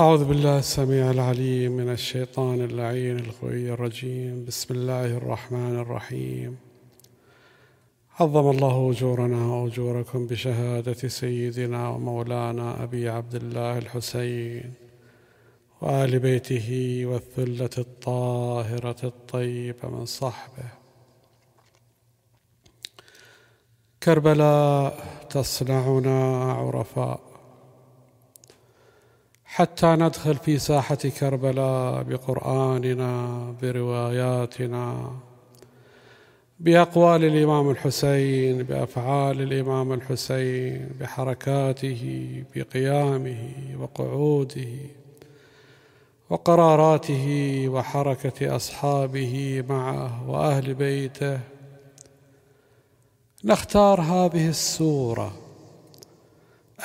أعوذ بالله السميع العليم من الشيطان اللعين الخوي الرجيم. بسم الله الرحمن الرحيم. عظم الله أجورنا وأجوركم بشهادة سيدنا ومولانا أبي عبد الله الحسين وآل بيته والثلة الطاهرة الطيبة من صحبه. كربلاء تصنعنا عرفاء. حتى ندخل في ساحة كربلاء بقرآننا برواياتنا بأقوال الإمام الحسين بأفعال الإمام الحسين بحركاته بقيامه وقعوده وقراراته وحركة أصحابه معه وأهل بيته. نختار هذه السورة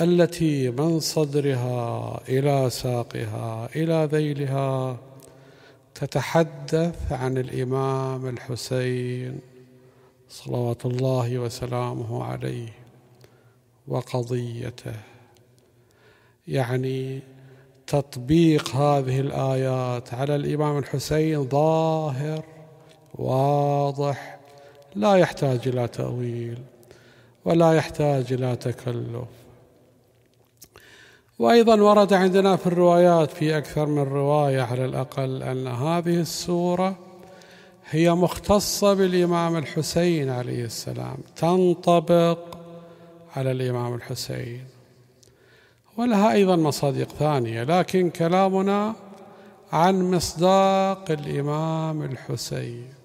التي من صدرها إلى ساقها إلى ذيلها تتحدث عن الإمام الحسين صلوات الله وسلامه عليه وقضيته. يعني تطبيق هذه الآيات على الإمام الحسين ظاهر واضح لا يحتاج إلى تأويل ولا يحتاج إلى تكلف. وأيضا ورد عندنا في الروايات في أكثر من رواية على الأقل أن هذه السورة هي مختصة بالإمام الحسين عليه السلام تنطبق على الإمام الحسين. ولها أيضا مصادق ثانية لكن كلامنا عن مصداق الإمام الحسين.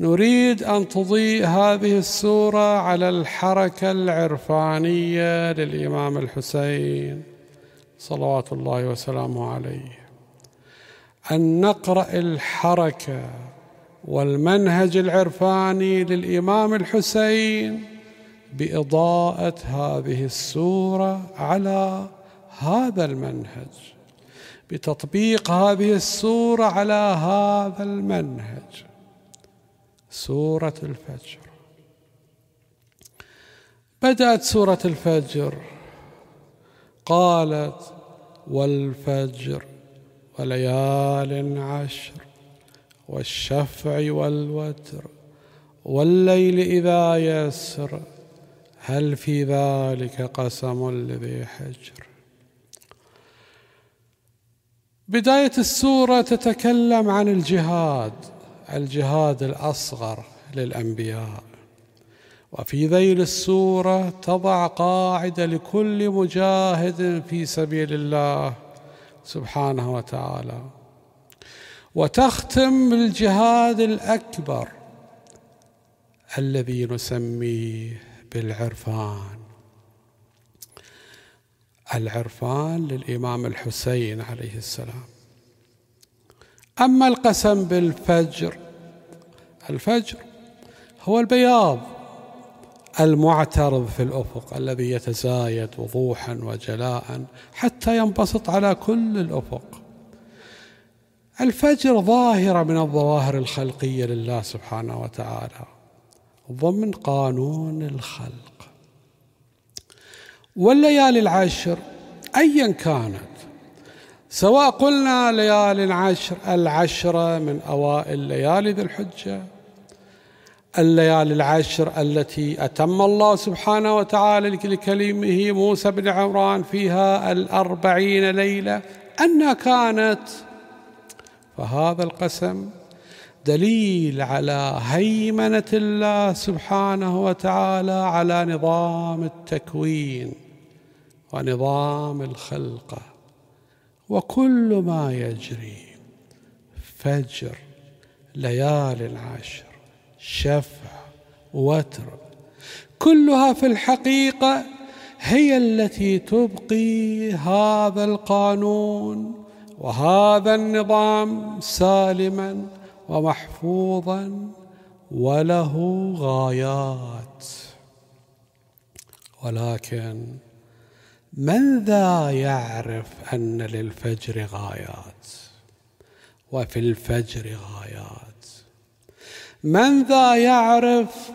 نريد أن تضيء هذه السورة على الحركة العرفانية للإمام الحسين صلوات الله وسلامه عليه. أن نقرأ الحركة والمنهج العرفاني للإمام الحسين بإضاءة هذه السورة على هذا المنهج بتطبيق هذه السورة على هذا المنهج. سورة الفجر. بدأت سورة الفجر. قالت والفجر وليال عشر والشفع والوتر والليل إذا يسر هل في ذلك قسم لذي حجر؟ بداية السورة تتكلم عن الجهاد. الجهاد الأصغر للأنبياء. وفي ذيل السورة تضع قاعدة لكل مجاهد في سبيل الله سبحانه وتعالى. وتختم بالجهاد الأكبر الذي نسميه بالعرفان. العرفان للإمام الحسين عليه السلام. أما القسم بالفجر الفجر هو البياض المعترض في الأفق الذي يتزايد وضوحا وجلاء حتى ينبسط على كل الأفق. الفجر ظاهرة من الظواهر الخلقية لله سبحانه وتعالى ضمن قانون الخلق. والليالي العشر أيا كانت سواء قلنا ليال عشر العشرة من أوائل ليالي ذي الحجة. الليالي العشر التي أتم الله سبحانه وتعالى لكلمه موسى بن عمران فيها الأربعين ليلة أنها كانت. فهذا القسم دليل على هيمنة الله سبحانه وتعالى على نظام التكوين ونظام الخلقه وكل ما يجري. فجر ليال عشر شفع وتر كلها في الحقيقة هي التي تبقي هذا القانون وهذا النظام سالما ومحفوظا وله غايات. ولكن من ذا يعرف أن للفجر غايات؟ وفي الفجر غايات. من ذا يعرف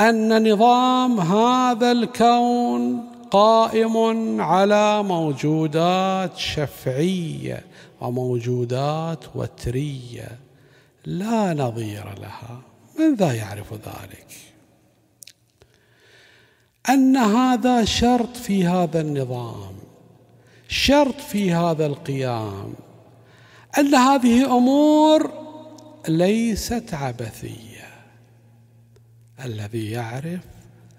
أن نظام هذا الكون قائم على موجودات شفعية وموجودات وترية؟ لا نظير لها. من ذا يعرف ذلك؟ أن هذا شرط في هذا النظام شرط في هذا القيام أن هذه امور ليست عبثية. الذي يعرف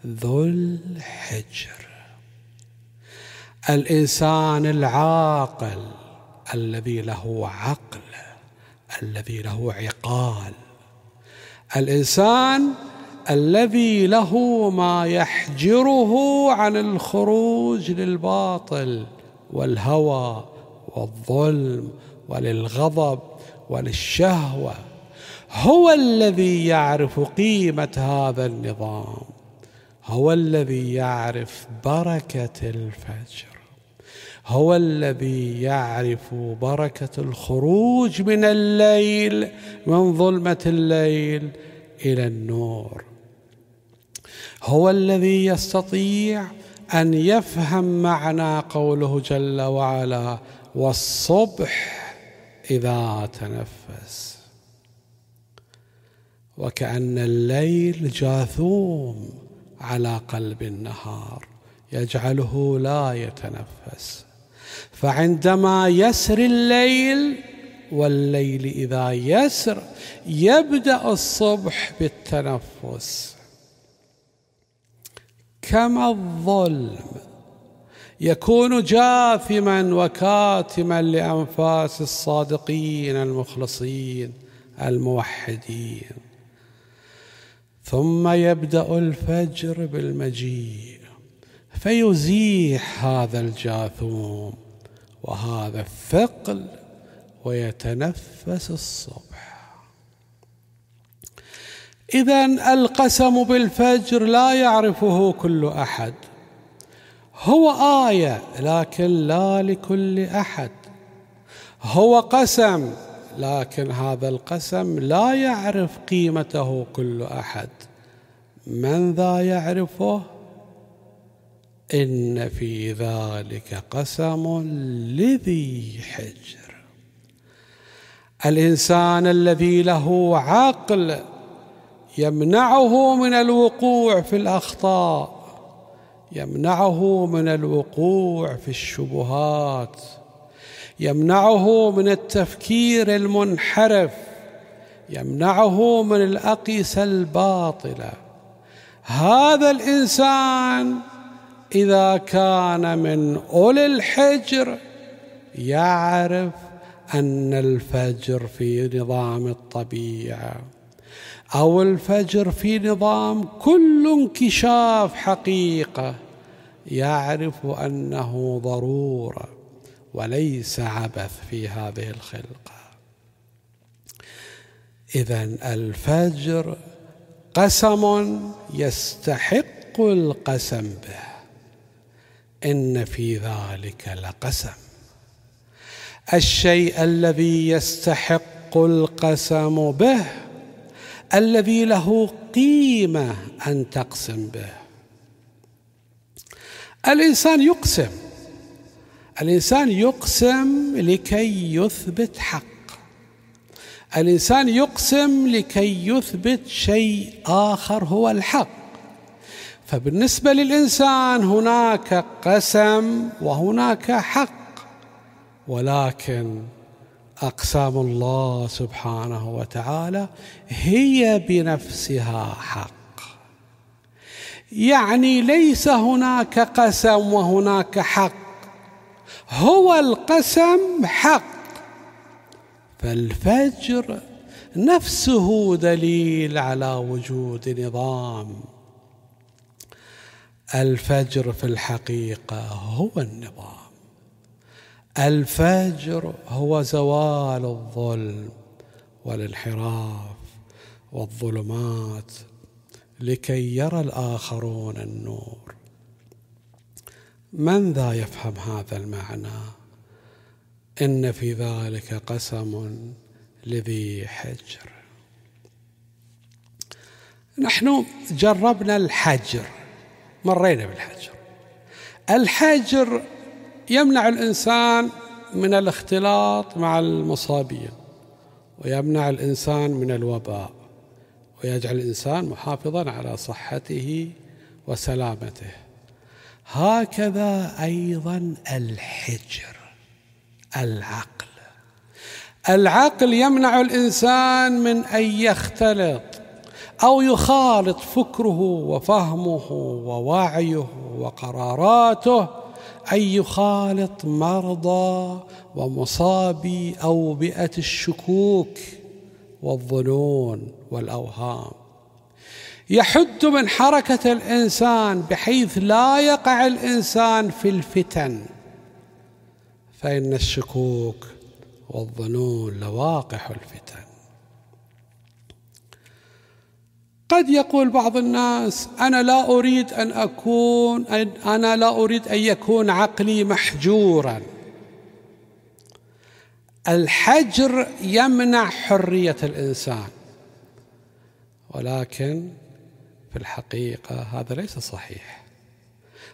ذو الحجر. الإنسان العاقل الذي له عقل الذي له عقال. الإنسان الذي له ما يحجره عن الخروج للباطل والهوى والظلم وللغضب وللشهوة هو الذي يعرف قيمة هذا النظام هو الذي يعرف بركة الفجر هو الذي يعرف بركة الخروج من الليل من ظلمة الليل إلى النور. هو الذي يستطيع أن يفهم معنى قوله جل وعلا والصبح إذا تنفس. وكأن الليل جاثوم على قلب النهار يجعله لا يتنفس. فعندما يسر الليل والليل إذا يسر يبدأ الصبح بالتنفس. كما الظلم يكون جاثما وكاتما لأنفاس الصادقين المخلصين الموحدين. ثم يبدأ الفجر بالمجيء فيزيح هذا الجاثوم وهذا الثقل ويتنفس الصبح. اذا القسم بالفجر لا يعرفه كل أحد. هو آية لكن لا لكل أحد. هو قسم لكن هذا القسم لا يعرف قيمته كل أحد. من ذا يعرفه؟ إن في ذلك قسم لذي حجر. الإنسان الذي له عقل يمنعه من الوقوع في الأخطاء يمنعه من الوقوع في الشبهات يمنعه من التفكير المنحرف يمنعه من الاقيسه الباطله هذا الإنسان إذا كان من أولي الحجر يعرف أن الفجر في نظام الطبيعة. أو الفجر في نظام كل انكشاف حقيقة يعرف أنه ضرورة وليس عبث في هذه الخلقة. اذا الفجر قسم يستحق القسم به. إن في ذلك لقسم. الشيء الذي يستحق القسم به الذي له قيمة أن تقسم به. الإنسان يقسم. الإنسان يقسم لكي يثبت حق. الإنسان يقسم لكي يثبت شيء آخر هو الحق. فبالنسبة للإنسان هناك قسم وهناك حق. ولكن أقسام الله سبحانه وتعالى هي بنفسها حق. يعني ليس هناك قسم وهناك حق. هو القسم حق. فالفجر نفسه دليل على وجود نظام. الفجر في الحقيقة هو النظام. الفجر هو زوال الظلم والانحراف والظلمات لكي يرى الآخرون النور. من ذا يفهم هذا المعنى؟ إن في ذلك قسم لذي حجر. نحن جربنا الحجر مرينا بالحجر. الحجر يمنع الإنسان من الاختلاط مع المصابين ويمنع الإنسان من الوباء ويجعل الإنسان محافظا على صحته وسلامته. هكذا أيضا الحجر العقل. العقل يمنع الإنسان من أن يختلط أو يخالط فكره وفهمه ووعيه وقراراته أن يخالط مرضى ومصابي أوبئة الشكوك والظنون والأوهام. يحد من حركة الإنسان بحيث لا يقع الإنسان في الفتن فإن الشكوك والظنون لواقح الفتن. قد يقول بعض الناس أنا لا أريد أن أكون أنا لا أريد أن يكون عقلي محجورا. الحجر يمنع حرية الإنسان ولكن في الحقيقة هذا ليس صحيح.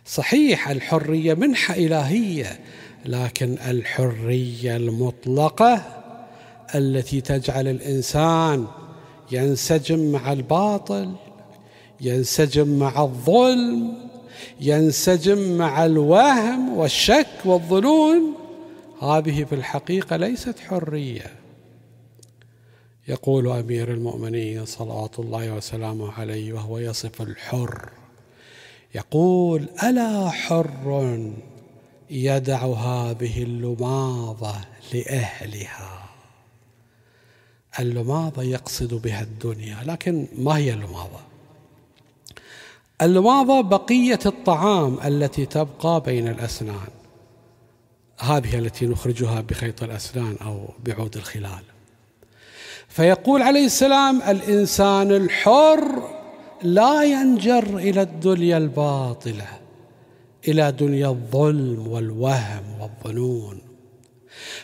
صحيح الحرية منحة إلهية لكن الحرية المطلقة التي تجعل الإنسان ينسجم مع الباطل ينسجم مع الظلم ينسجم مع الوهم والشك والظنون. هذه في الحقيقة ليست حرية. يقول أمير المؤمنين صلوات الله وسلامه عليه وهو يصف الحر. يقول ألا حر يدع هذه اللماضة لأهلها؟ اللماضة يقصد بها الدنيا لكن ما هي اللماضة؟ اللماضة بقية الطعام التي تبقى بين الأسنان. هذه التي نخرجها بخيط الأسنان أو بعود الخلال. فيقول عليه السلام الإنسان الحر لا ينجر إلى الدنيا الباطلة إلى دنيا الظلم والوهم والظنون.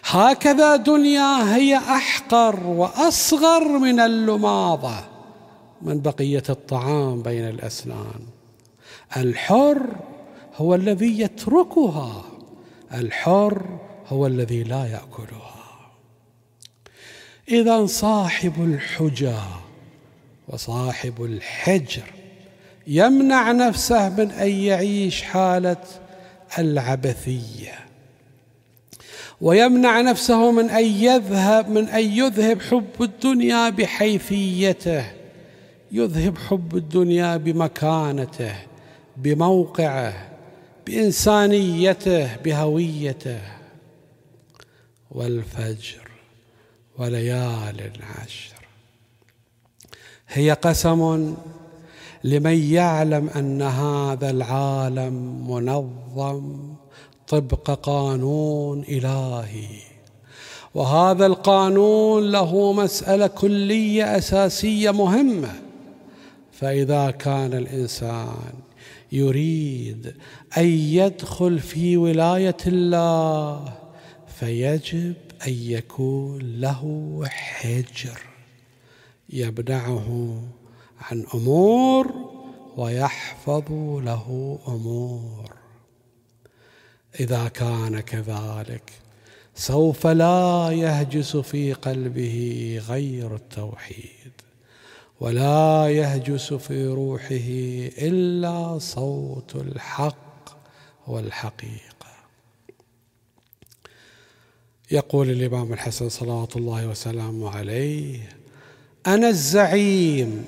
هكذا دنيا هي أحقر وأصغر من اللماضة من بقية الطعام بين الأسنان. الحر هو الذي يتركها الحر هو الذي لا يأكلها. إذا صاحب الحجى وصاحب الحجر يمنع نفسه من أن يعيش حالة العبثية. ويمنع نفسه من أن يذهب من أن يذهب حب الدنيا بحيثيته. يذهب حب الدنيا بمكانته بموقعه بإنسانيته بهويته. والفجر وليال عشر. هي قسم لمن يعلم أن هذا العالم منظم طبق قانون إلهي. وهذا القانون له مسألة كلية أساسية مهمة. فإذا كان الإنسان يريد أن يدخل في ولاية الله فيجب أن يكون له حجر يمنعه عن أمور ويحفظ له أمور. إذا كان كذلك. سوف لا يهجس في قلبه غير التوحيد ولا يهجس في روحه إلا صوت الحق والحقيقة. يقول الإمام الحسن صلوات الله وسلامه عليه أنا الزعيم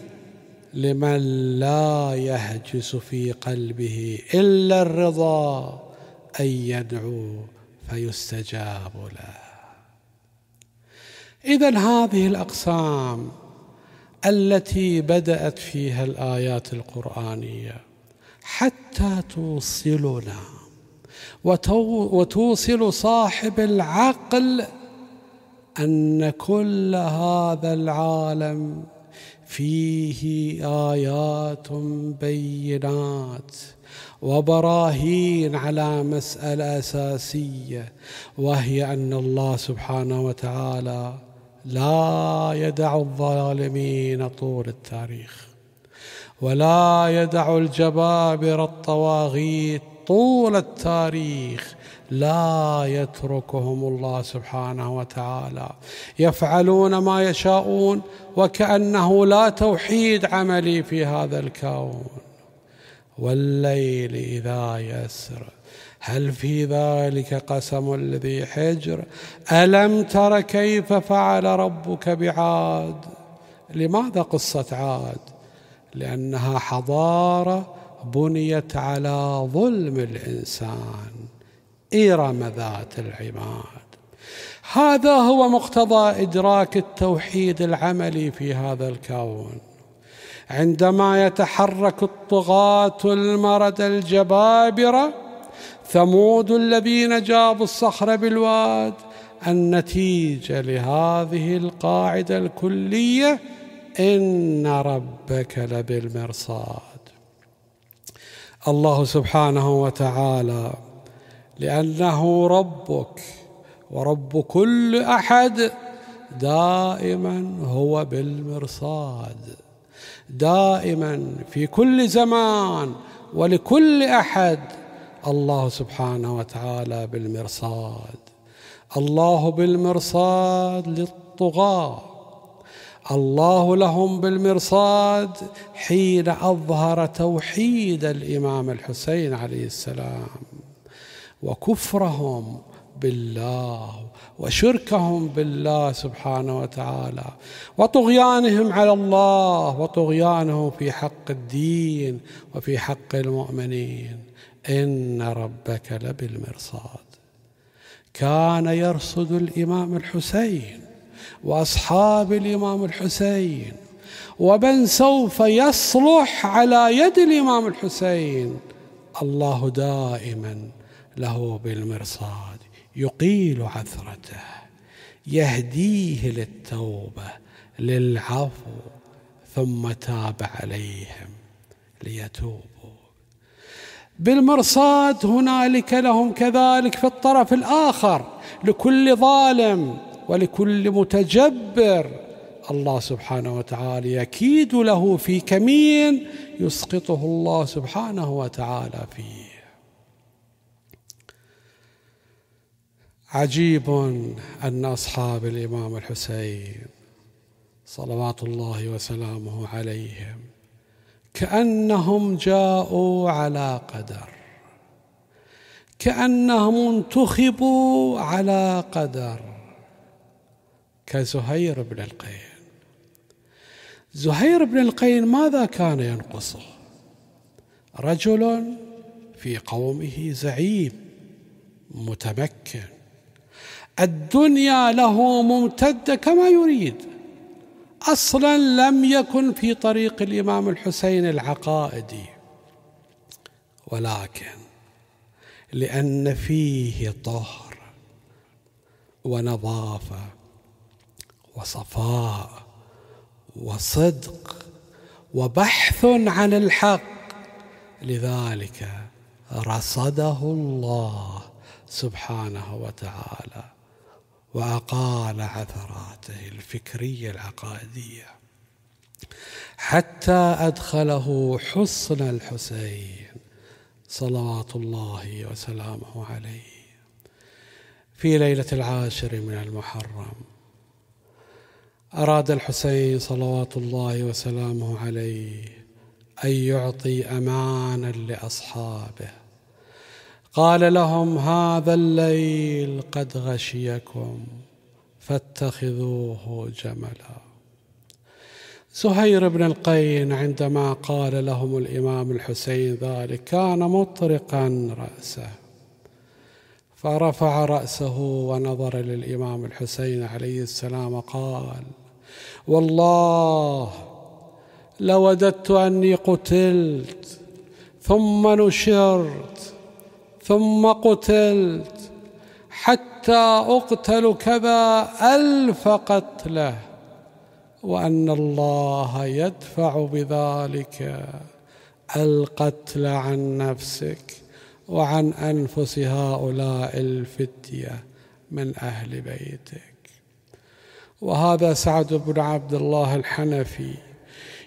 لمن لا يهجس في قلبه إلا الرضا أن يدعو فيستجاب له. إذا هذه الأقسام التي بدأت فيها الآيات القرآنية حتى توصلنا وتوصل صاحب العقل أن كل هذا العالم فيه آيات بينات. وبراهين على مسألة أساسية وهي أن الله سبحانه وتعالى لا يدع الظالمين طول التاريخ ولا يدع الجبابرة الطواغيت طول التاريخ لا يتركهم الله سبحانه وتعالى. يفعلون ما يشاءون وكأنه لا توحيد عملي في هذا الكون. والليل إذا يسر. هل في ذلك قسم الذي حجر؟ ألم تر كيف فعل ربك بعاد؟ لماذا قصه عاد؟ لأنها حضارة بنيت على ظلم الإنسان إرم ذات العماد. هذا هو مقتضى إدراك التوحيد العملي في هذا الكون. عندما يتحرك الطغاة المرد الجبابرة ثمود الذين جابوا الصخر بالواد النتيجة لهذه القاعدة الكلية إن ربك لبالمرصاد. الله سبحانه وتعالى لأنه ربك ورب كل أحد دائما هو بالمرصاد. دائما في كل زمان ولكل أحد. الله سبحانه وتعالى بالمرصاد. الله بالمرصاد للطغاة. الله لهم بالمرصاد حين أظهر توحيد الإمام الحسين عليه السلام. وكفرهم بالله وشركهم بالله سبحانه وتعالى وطغيانهم على الله وطغيانهم في حق الدين وفي حق المؤمنين. إن ربك لبالمرصاد. كان يرصد الإمام الحسين وأصحاب الإمام الحسين ومن سوف يصلح على يد الإمام الحسين الله دائما له بالمرصاد. يقيل عثرته يهديه للتوبة للعفو ثم تاب عليهم ليتوبوا. بالمرصاد هنالك لهم كذلك في الطرف الآخر لكل ظالم ولكل متجبر. الله سبحانه وتعالى يكيد له في كمين يسقطه الله سبحانه وتعالى فيه. عجيب أن أصحاب الإمام الحسين صلوات الله وسلامه عليهم كأنهم جاءوا على قدر كأنهم انتخبوا على قدر. كزهير بن القين زهير بن القين ماذا كان ينقصه؟ رجل في قومه زعيم متمكن. الدنيا له ممتده كما يريد. أصلا لم يكن في طريق الإمام الحسين العقائدي. ولكن لأن فيه طهر ونظافة وصفاء وصدق وبحث عن الحق لذلك رصده الله سبحانه وتعالى. وأقال عثراته الفكرية العقائدية. حتى أدخله حصن الحسين صلوات الله وسلامه عليه في ليلة العاشر من المحرم. أراد الحسين صلوات الله وسلامه عليه أن يعطي أمانا لأصحابه قال لهم هذا الليل قد غشيكم فاتخذوه جملا. زهير بن القين عندما قال لهم الإمام الحسين ذلك كان مطرقا رأسه. فرفع رأسه ونظر للإمام الحسين عليه السلام قال والله لوددت أني قتلت ثم نشرت ثم قتلت حتى اقتل كذا ألف قتلة وأن الله يدفع بذلك القتل عن نفسك وعن أنفس هؤلاء الفتية من أهل بيتك. وهذا سعد بن عبد الله الحنفي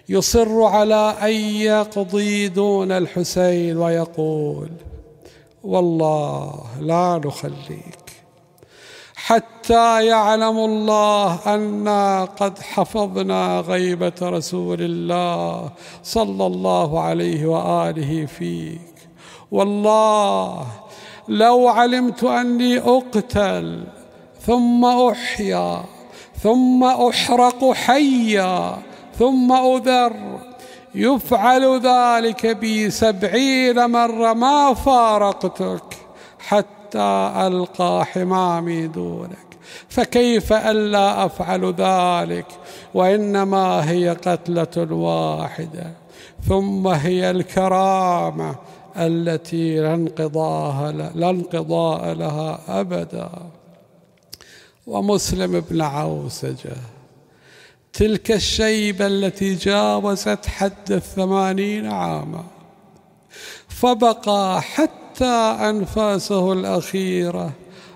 يصر على أن يقضي دون الحسين ويقول والله لا نخليك. حتى يعلم الله أنا قد حفظنا غيبة رسول الله صلى الله عليه وآله فيك. والله لو علمت أني أقتل ثم أحيا ثم أحرق حيا ثم أذر يفعل ذلك بي سبعين مرة ما فارقتك حتى ألقى حمامي دونك. فكيف ألا أفعل ذلك؟ وإنما هي قتلة واحدة. ثم هي الكرامة التي لا انقضاء لا انقضاء لها أبدا. ومسلم بن عوسجة تلك الشيبة التي جاوزت حد الثمانين عاما فبقى حتى أنفاسه الأخيرة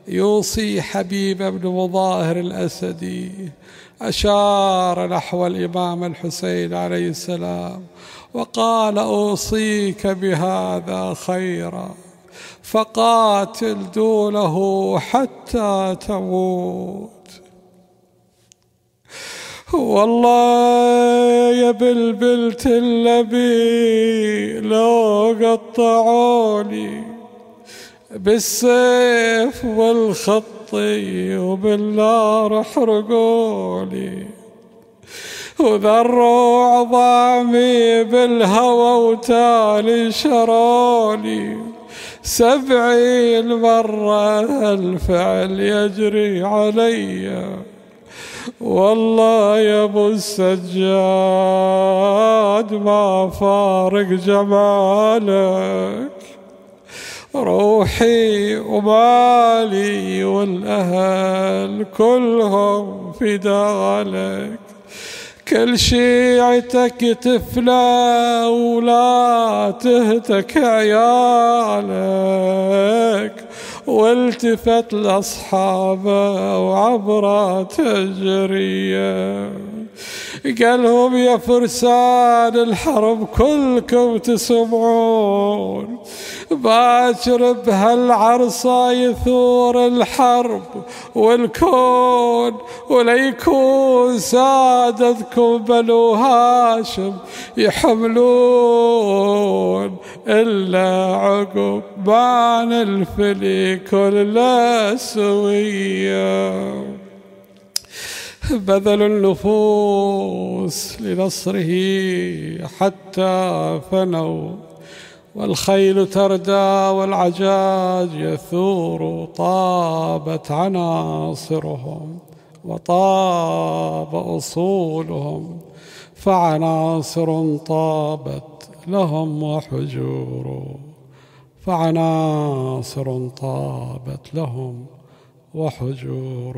يوصي حبيب بن مظاهر الأسدي أشار نحو الإمام الحسين عليه السلام وقال أوصيك بهذا خيرا فقاتل دونه حتى تموت. والله يا بلبلة اللبي لو قطعوني بالسيف والخطي وبالنار احرقوني وذروا عظامي بالهوى وتالي شروني سبعين مرة الفعل يجري علي. والله يا أبو السجاد ما فارق جمالك روحي ومالي والأهل كلهم في دغلك كل شيعتك تفلى ولا تهتك عيالك والتفت لاصحابه وعبره تجرية. قالهم يا فرسان الحرب كلكم تسمعون. باكر بهالعرصة يثور الحرب والكون وليكون سادتكم بنو هاشم يحملون. إلا عقب ما نلفلي كل سويه بذلوا النفوس لنصره حتى فنوا والخيل تردى والعجاج يثور طابت عناصرهم وطاب أصولهم فعناصر طابت لهم وحجور فعناصر طابت لهم وحجور.